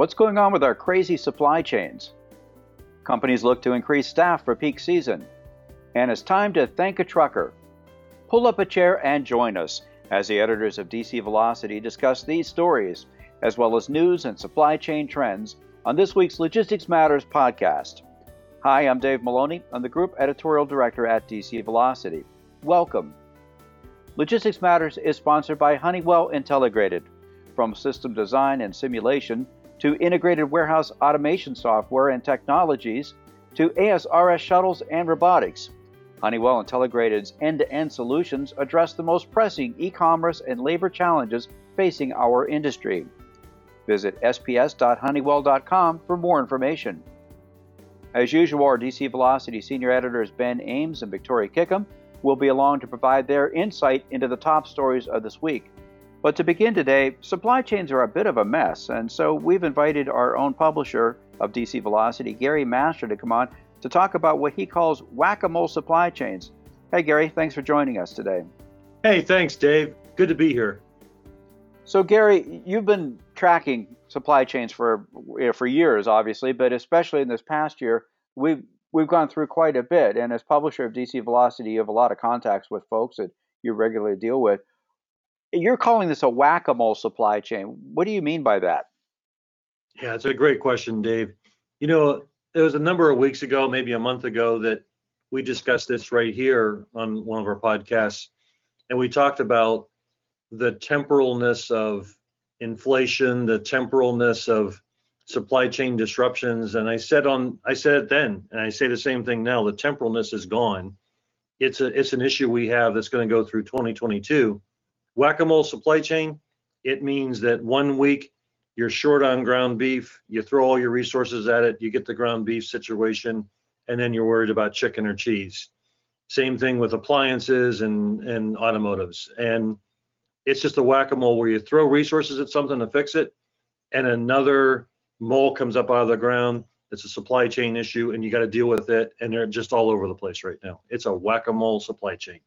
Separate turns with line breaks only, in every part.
What's going on with our crazy supply chains? Companies look to increase staff for peak season. And it's time to thank a trucker. Pull up a chair and join us as the editors of DC Velocity discuss these stories, as well as news and supply chain trends, on this week's Logistics Matters podcast. Hi, I'm Dave Maloney. I'm the Group Editorial Director at DC Velocity. Welcome. Logistics Matters is sponsored by Honeywell Intelligrated. From system design and simulation to integrated warehouse automation software and technologies to ASRS shuttles and robotics, Honeywell Intelligrated's end to end solutions address the most pressing e commerce and labor challenges facing our industry. Visit sps.honeywell.com for more information. As usual, our DC Velocity senior editors Ben Ames and Victoria Kickham will be along to provide their insight into the top stories of this week. But to begin today, supply chains are a bit of a mess, and so we've invited our own publisher of DC Velocity, Gary Master, to come on to talk about what he calls whack a mole supply chains. Hey, Gary, thanks for joining us today.
Hey, thanks, Dave. Good to be here.
So, Gary, you've been tracking supply chains for for years, obviously, but especially in this past year, we've we've gone through quite a bit. And as publisher of DC Velocity, you have a lot of contacts with folks that you regularly deal with. You're calling this a whack-a-mole supply chain. What do you mean by that?
Yeah, it's a great question, Dave. You know, it was a number of weeks ago, maybe a month ago, that we discussed this right here on one of our podcasts, and we talked about the temporalness of inflation, the temporalness of supply chain disruptions. And I said on I said it then, and I say the same thing now, the temporalness is gone. It's a it's an issue we have that's going to go through 2022. Whack-a-mole supply chain, it means that one week you're short on ground beef, you throw all your resources at it, you get the ground beef situation, and then you're worried about chicken or cheese. Same thing with appliances and and automotives. And it's just a whack-a-mole where you throw resources at something to fix it, and another mole comes up out of the ground. It's a supply chain issue, and you got to deal with it. And they're just all over the place right now. It's a whack-a-mole supply chain,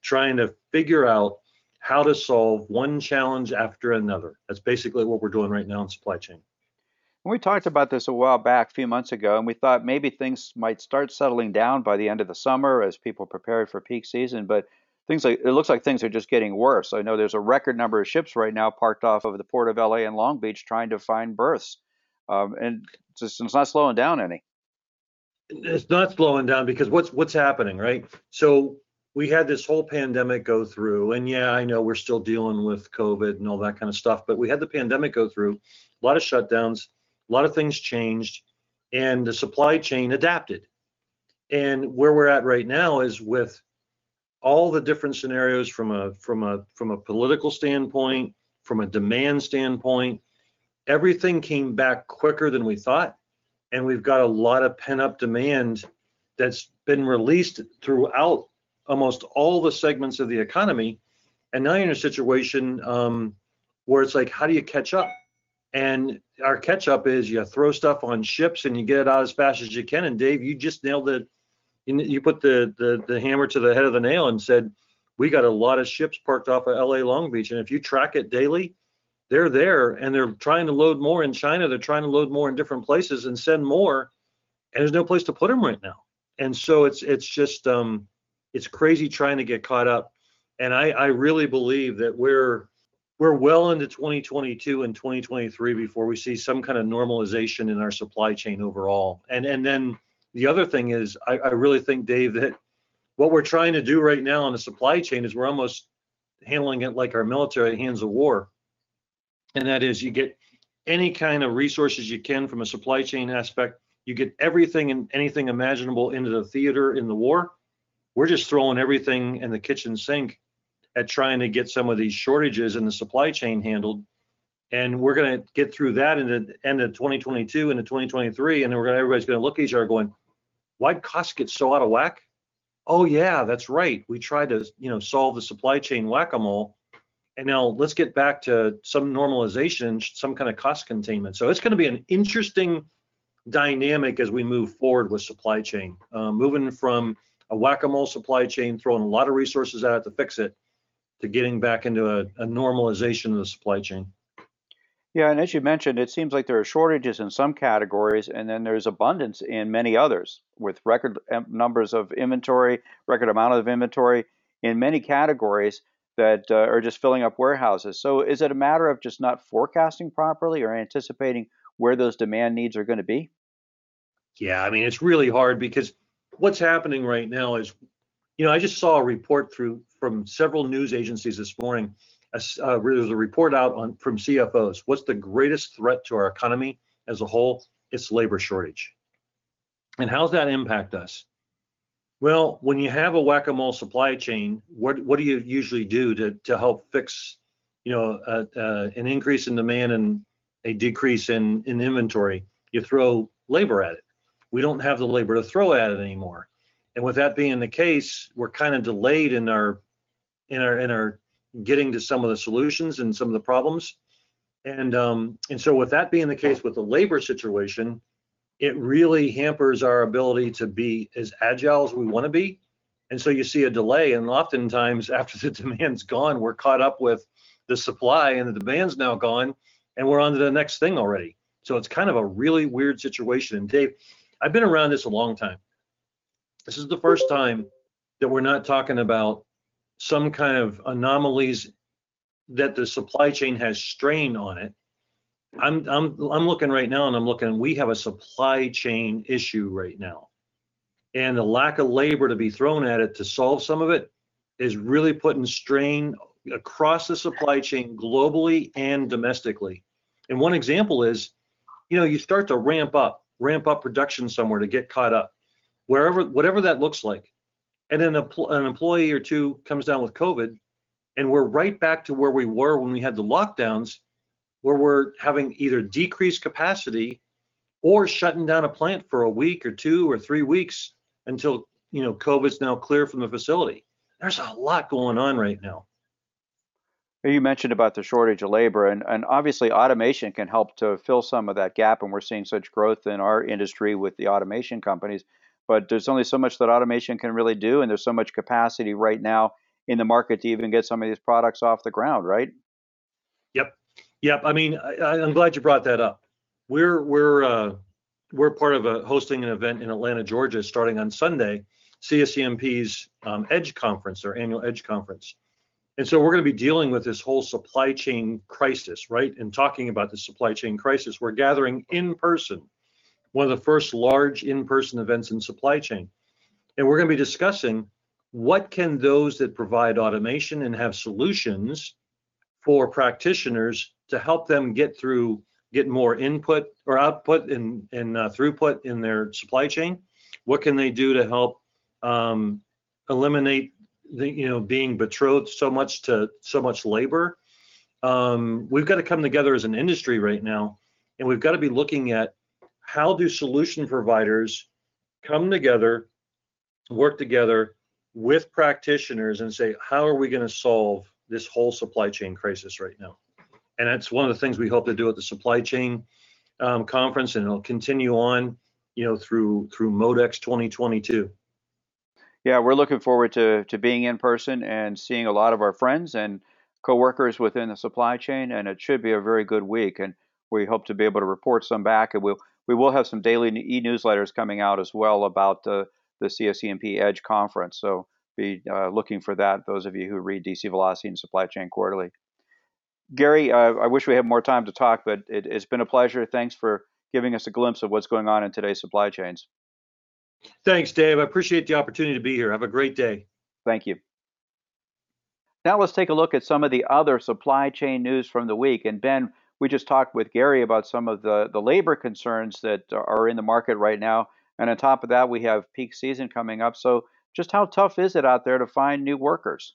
trying to figure out how to solve one challenge after another. That's basically what we're doing right now in supply chain.
We talked about this a while back, a few months ago, and we thought maybe things might start settling down by the end of the summer as people prepare for peak season. But things like it looks like things are just getting worse. I know there's a record number of ships right now parked off of the port of LA and Long Beach trying to find berths, um, and it's, just, it's not slowing down any.
It's not slowing down because what's what's happening, right? So we had this whole pandemic go through, and yeah, I know we're still dealing with COVID and all that kind of stuff, but we had the pandemic go through, a lot of shutdowns, a lot of things changed, and the supply chain adapted. And where we're at right now is with all the different scenarios from a from a from a political standpoint, from a demand standpoint, everything came back quicker than we thought, and we've got a lot of pent up demand that's been released throughout almost all the segments of the economy. And now you're in a situation um, where it's like, how do you catch up? And our catch up is you throw stuff on ships and you get it out as fast as you can. And Dave, you just nailed it you put the, the the hammer to the head of the nail and said we got a lot of ships parked off of LA Long Beach, and if you track it daily, they're there and they're trying to load more in China. They're trying to load more in different places and send more, and there's no place to put them right now. And so it's it's just um, it's crazy trying to get caught up. And I I really believe that we're we're well into 2022 and 2023 before we see some kind of normalization in our supply chain overall. And and then the other thing is, I, I really think, Dave, that what we're trying to do right now on the supply chain is we're almost handling it like our military hands of war. And that is, you get any kind of resources you can from a supply chain aspect. You get everything and anything imaginable into the theater in the war. We're just throwing everything in the kitchen sink at trying to get some of these shortages in the supply chain handled. And we're going to get through that in the end of 2022 into 2023 and then we're going everybody's going to look at each other going why'd costs get so out of whack? Oh yeah that's right. We tried to you know solve the supply chain whack-a-mole. And now let's get back to some normalization some kind of cost containment. So it's going to be an interesting dynamic as we move forward with supply chain. Uh, moving from a whack-a-mole supply chain throwing a lot of resources at it to fix it to getting back into a, a normalization of the supply chain
Yeah, and as you mentioned, it seems like there are shortages in some categories, and then there's abundance in many others, with record um, numbers of inventory, record amount of inventory in many categories that uh, are just filling up warehouses. So, is it a matter of just not forecasting properly or anticipating where those demand needs are going to be?
Yeah, I mean, it's really hard because what's happening right now is, you know, I just saw a report through from several news agencies this morning uh, there's a report out on from CFOs. What's the greatest threat to our economy as a whole? It's labor shortage. And how's that impact us? Well, when you have a whack-a-mole supply chain, what what do you usually do to to help fix, you know, uh, uh, an increase in demand and a decrease in in inventory? You throw labor at it. We don't have the labor to throw at it anymore. And with that being the case, we're kind of delayed in our in our in our getting to some of the solutions and some of the problems. And um, and so with that being the case with the labor situation, it really hampers our ability to be as agile as we want to be. And so you see a delay, and oftentimes after the demand's gone, we're caught up with the supply, and the demand's now gone, and we're on to the next thing already. So it's kind of a really weird situation. And Dave, I've been around this a long time. This is the first time that we're not talking about some kind of anomalies that the supply chain has strain on it. I'm I'm I'm looking right now and I'm looking we have a supply chain issue right now. And the lack of labor to be thrown at it to solve some of it is really putting strain across the supply chain globally and domestically. And one example is, you know, you start to ramp up, ramp up production somewhere to get caught up. Wherever whatever that looks like and then an employee or two comes down with COVID, and we're right back to where we were when we had the lockdowns, where we're having either decreased capacity or shutting down a plant for a week or two or three weeks until you know COVID's now clear from the facility. There's a lot going on right now.
You mentioned about the shortage of labor, and, and obviously automation can help to fill some of that gap, and we're seeing such growth in our industry with the automation companies but there's only so much that automation can really do, and there's so much capacity right now in the market to even get some of these products off the ground, right?
Yep, yep. I mean, I, am glad you brought that up. We're we're uh, we're part of a hosting an event in Atlanta, Georgia, starting on Sunday, CSCMP's um, Edge Conference, their annual Edge Conference. And so we're going to be dealing with this whole supply chain crisis, right? And talking about the supply chain crisis. We're gathering in person one of the first large in-person events in supply chain. And we're going to be discussing what can those that provide automation and have solutions for practitioners to help them get through, get more input or output and, and uh, throughput in their supply chain. What can they do to help um, eliminate the, you know, being betrothed so much to so much labor? Um, we've got to come together as an industry right now, and we've got to be looking at how do solution providers come together, work together with practitioners and say, how are we going to solve this whole supply chain crisis right now? And that's one of the things we hope to do at the supply chain um, conference, and it'll continue on, you know, through through Modex 2022.
Yeah, we're looking forward to to being in person and seeing a lot of our friends and coworkers within the supply chain, and it should be a very good week. And we hope to be able to report some back, and we'll we will have some daily e-newsletters coming out as well about the, the CSCMP Edge conference. So be uh, looking for that, those of you who read DC Velocity and Supply Chain Quarterly. Gary, uh, I wish we had more time to talk, but it, has been a pleasure. Thanks for giving us a glimpse of what's going on in today's supply chains.
Thanks, Dave. I appreciate the opportunity to be here. Have a great day.
Thank you. Now let's take a look at some of the other supply chain news from the week. And Ben, we just talked with Gary about some of the, the labor concerns that are in the market right now. And on top of that, we have peak season coming up. So, just how tough is it out there to find new workers?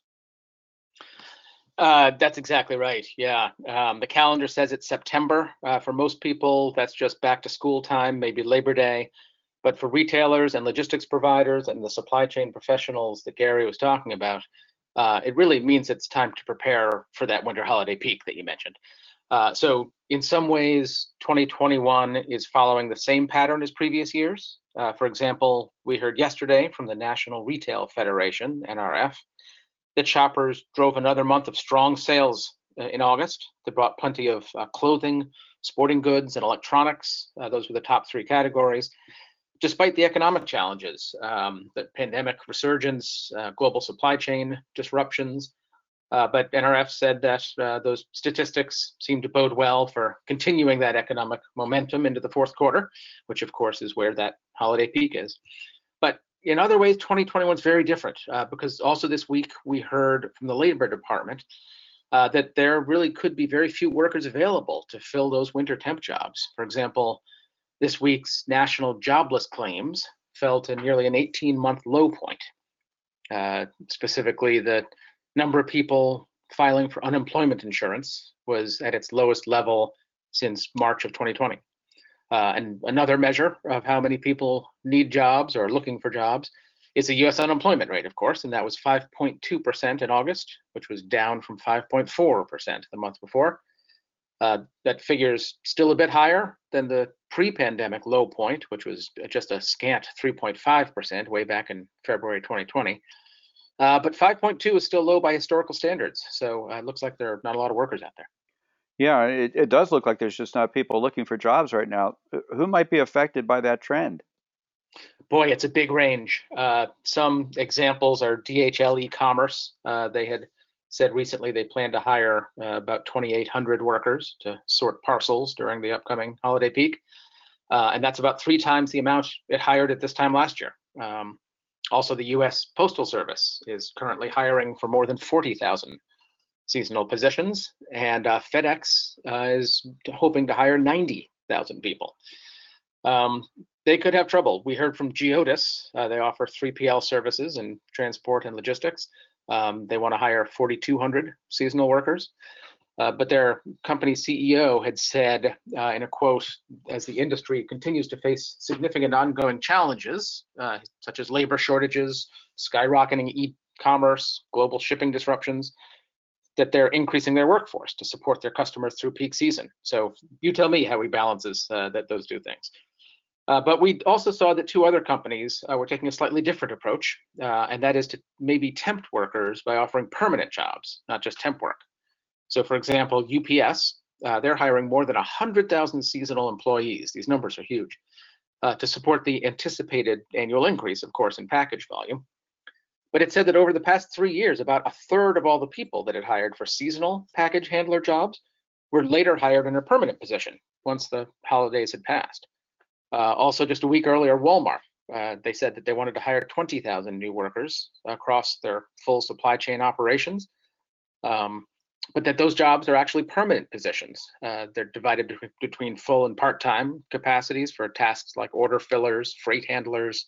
Uh, that's exactly right. Yeah. Um, the calendar says it's September. Uh, for most people, that's just back to school time, maybe Labor Day. But for retailers and logistics providers and the supply chain professionals that Gary was talking about, uh, it really means it's time to prepare for that winter holiday peak that you mentioned. Uh, so in some ways, 2021 is following the same pattern as previous years. Uh, for example, we heard yesterday from the National Retail Federation, NRF, that shoppers drove another month of strong sales uh, in August. They brought plenty of uh, clothing, sporting goods, and electronics. Uh, those were the top three categories. Despite the economic challenges, um, the pandemic resurgence, uh, global supply chain disruptions, uh, but NRF said that uh, those statistics seem to bode well for continuing that economic momentum into the fourth quarter, which of course is where that holiday peak is. But in other ways, 2021 is very different uh, because also this week we heard from the Labor Department uh, that there really could be very few workers available to fill those winter temp jobs. For example, this week's national jobless claims fell to nearly an 18 month low point. Uh, specifically, the number of people filing for unemployment insurance was at its lowest level since March of 2020. Uh, and another measure of how many people need jobs or are looking for jobs is the US unemployment rate, of course, and that was 5.2% in August, which was down from 5.4% the month before. Uh, that figure is still a bit higher than the pre pandemic low point, which was just a scant 3.5% way back in February 2020. Uh, but 5.2 is still low by historical standards. So uh, it looks like there are not a lot of workers out there.
Yeah, it, it does look like there's just not people looking for jobs right now. Uh, who might be affected by that trend?
Boy, it's a big range. Uh, some examples are DHL e-commerce. Uh, they had said recently they plan to hire uh, about 2,800 workers to sort parcels during the upcoming holiday peak, uh, and that's about three times the amount it hired at this time last year. Um, also, the U.S. Postal Service is currently hiring for more than 40,000 seasonal positions, and uh, FedEx uh, is hoping to hire 90,000 people. Um, they could have trouble. We heard from Geodis. Uh, they offer 3PL services in transport and logistics. Um, they want to hire 4,200 seasonal workers. Uh, but their company CEO had said uh, in a quote, as the industry continues to face significant ongoing challenges, uh, such as labor shortages, skyrocketing e-commerce, global shipping disruptions, that they're increasing their workforce to support their customers through peak season. So you tell me how he balances uh, that those two things. Uh, but we also saw that two other companies were taking a slightly different approach, and that is to maybe tempt workers by offering permanent jobs, not just temp work. So, for example, UPS, uh, they're hiring more than 100,000 seasonal employees. These numbers are huge uh, to support the anticipated annual increase, of course, in package volume. But it said that over the past three years, about a third of all the people that it hired for seasonal package handler jobs were later hired in a permanent position once the holidays had passed. Uh, also, just a week earlier, Walmart, uh, they said that they wanted to hire 20,000 new workers across their full supply chain operations, um, but that those jobs are actually permanent positions. Uh, they're divided between full and part-time capacities for tasks like order fillers, freight handlers,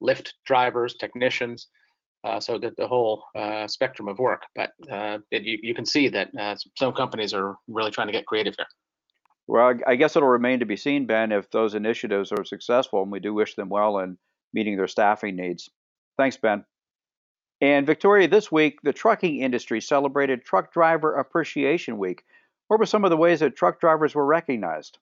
lift drivers, technicians uh, so the, the whole uh, spectrum of work. But uh, it, you, you can see that uh, some companies are really trying to get creative here.
Well, I guess it'll remain to be seen, Ben, if those initiatives are successful, and we do wish them well in meeting their staffing needs. Thanks, Ben. And Victoria, this week, the trucking industry celebrated Truck Driver Appreciation Week. What were some of the ways that truck drivers were recognized?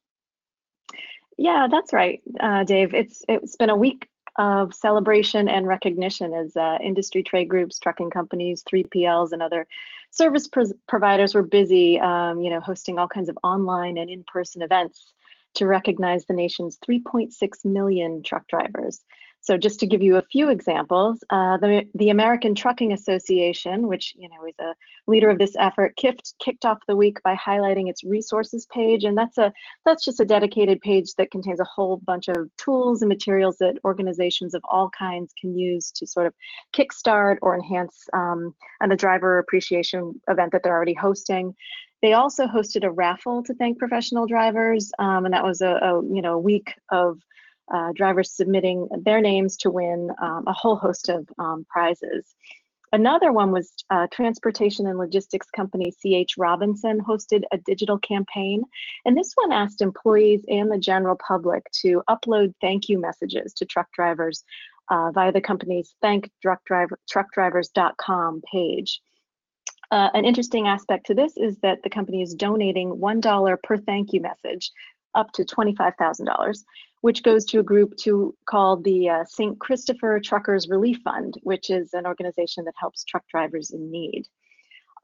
Yeah, that's right, uh, Dave. It's it's been a week of celebration and recognition as uh, industry trade groups, trucking companies, 3PLs, and other service providers were busy, um, you know, hosting all kinds of online and in-person events to recognize the nation's 3.6 million truck drivers. So just to give you a few examples, uh, the, the American Trucking Association, which you know is a leader of this effort, kicked, kicked off the week by highlighting its resources page, and that's a that's just a dedicated page that contains a whole bunch of tools and materials that organizations of all kinds can use to sort of kickstart or enhance um, on a driver appreciation event that they're already hosting. They also hosted a raffle to thank professional drivers, um, and that was a, a you know week of uh, drivers submitting their names to win um, a whole host of um, prizes. Another one was uh, transportation and logistics company CH Robinson hosted a digital campaign. And this one asked employees and the general public to upload thank you messages to truck drivers uh, via the company's thank truck thanktruckdrivers.com page. Uh, an interesting aspect to this is that the company is donating $1 per thank you message up to $25,000 which goes to a group to called the uh, St. Christopher Truckers Relief Fund, which is an organization that helps truck drivers in need.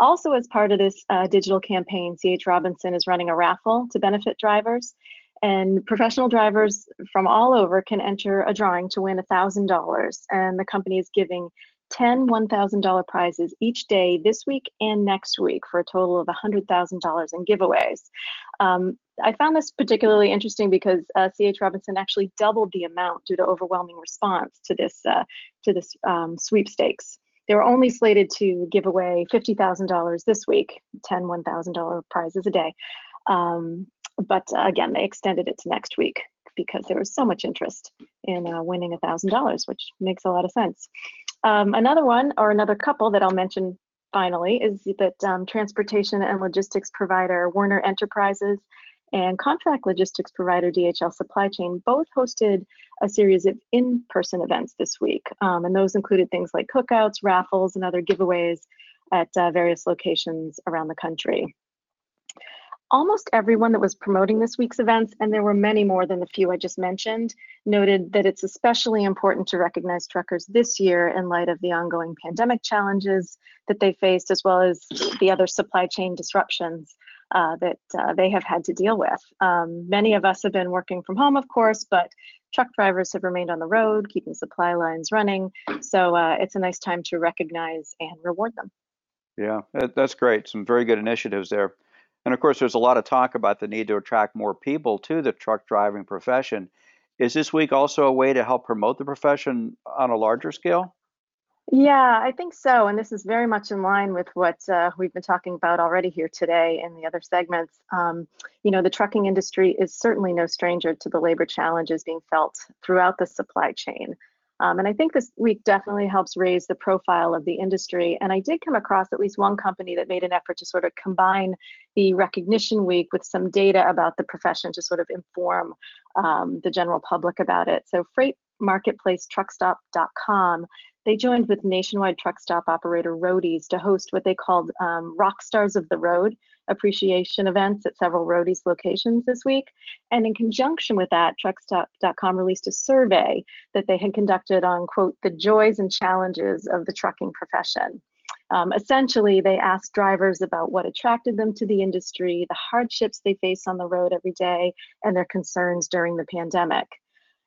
Also, as part of this uh, digital campaign, CH Robinson is running a raffle to benefit drivers. And professional drivers from all over can enter a drawing to win $1,000. And the company is giving 10 $1,000 prizes each day this week and next week for a total of $100,000 in giveaways. Um, I found this particularly interesting because uh, CH Robinson actually doubled the amount due to overwhelming response to this uh, to this um, sweepstakes. They were only slated to give away $50,000 this week, 10 $1,000 prizes a day. Um, but uh, again, they extended it to next week because there was so much interest in uh, winning $1,000, which makes a lot of sense. Um, another one, or another couple that I'll mention finally, is that um, transportation and logistics provider Werner Enterprises and contract logistics provider DHL Supply Chain both hosted a series of in person events this week. Um, and those included things like cookouts, raffles, and other giveaways at uh, various locations around the country almost everyone that was promoting this week's events, and there were many more than the few I just mentioned, noted that it's especially important to recognize truckers this year in light of the ongoing pandemic challenges that they faced, as well as the other supply chain disruptions uh, that uh, they have had to deal with. Um, many of us have been working from home, of course, but truck drivers have remained on the road, keeping supply lines running. So uh, it's a nice time to recognize and reward them.
Yeah, that's great. Some very good initiatives there. And of course, there's a lot of talk about the need to attract more people to the truck driving profession. Is this week also a way to help promote the profession on a larger scale?
Yeah, I think so. And this is very much in line with what uh, we've been talking about already here today in the other segments. Um, you know, the trucking industry is certainly no stranger to the labor challenges being felt throughout the supply chain. Um, and I think this week definitely helps raise the profile of the industry. And I did come across at least one company that made an effort to sort of combine the recognition week with some data about the profession to sort of inform um, the general public about it. So Freight Marketplace Truckstop.com they joined with nationwide truck stop operator Roady's to host what they called um, Rock Stars of the Road appreciation events at several Roady's locations this week. And in conjunction with that, truckstop.com released a survey that they had conducted on, quote, the joys and challenges of the trucking profession. Um, essentially, they asked drivers about what attracted them to the industry, the hardships they face on the road every day, and their concerns during the pandemic.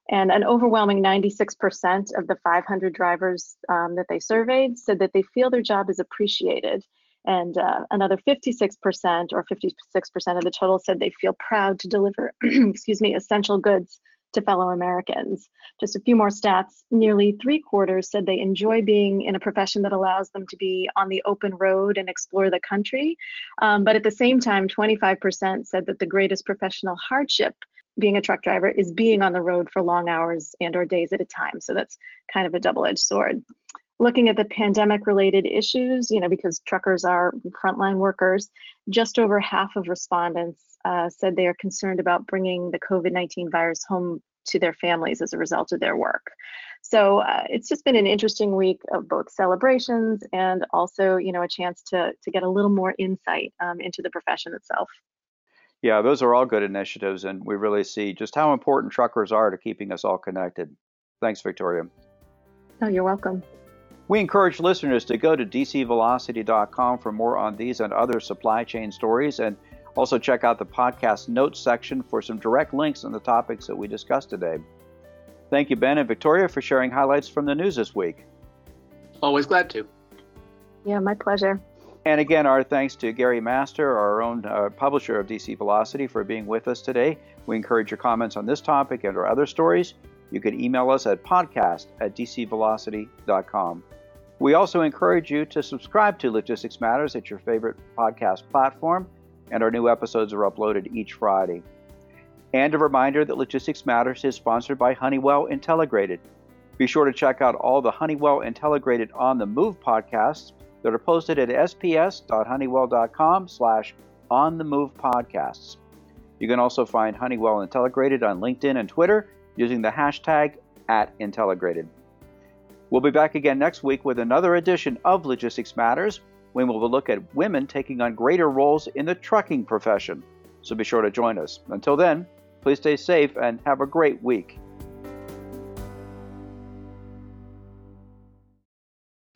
And an overwhelming 96% of the 500 drivers um, that they surveyed said that they feel their job is appreciated. And uh, another 56% or 56% of the total said they feel proud to deliver, excuse me, essential goods to fellow Americans. Just a few more stats. Nearly three quarters said they enjoy being in a profession that allows them to be on the open road and explore the country. Um, but at the same time, 25% said that the greatest professional hardship being a truck driver is being on the road for long hours and or days at a time. So that's kind of a double-edged sword. Looking at the pandemic related issues, you know, because truckers are frontline workers, just over half of respondents uh, said they are concerned about bringing the COVID 19 virus home to their families as a result of their work. So uh, it's just been an interesting week of both celebrations and also, you know, a chance to to get a little more insight um, into the profession itself.
Yeah, those are all good initiatives, and we really see just how important truckers are to keeping us all connected. Thanks, Victoria.
Oh, you're welcome.
We encourage listeners to go to dcvelocity.com for more on these and other supply chain stories, and also check out the podcast notes section for some direct links on the topics that we discussed today. Thank you, Ben and Victoria, for sharing highlights from the news this week.
Always glad to.
Yeah, my pleasure.
And again, our thanks to Gary Master, our own uh, publisher of DC Velocity, for being with us today. We encourage your comments on this topic and our other stories. You can email us at podcast at dcvelocity.com. We also encourage you to subscribe to Logistics Matters at your favorite podcast platform, and our new episodes are uploaded each Friday. And a reminder that Logistics Matters is sponsored by Honeywell Intelligrated. Be sure to check out all the Honeywell Intelligrated on the Move podcasts that are posted at sps.honeywell.com slash on the move podcasts. You can also find Honeywell Intelligrated on LinkedIn and Twitter using the hashtag at Intelligrated. We'll be back again next week with another edition of Logistics Matters when we'll look at women taking on greater roles in the trucking profession. So be sure to join us. Until then, please stay safe and have a great week.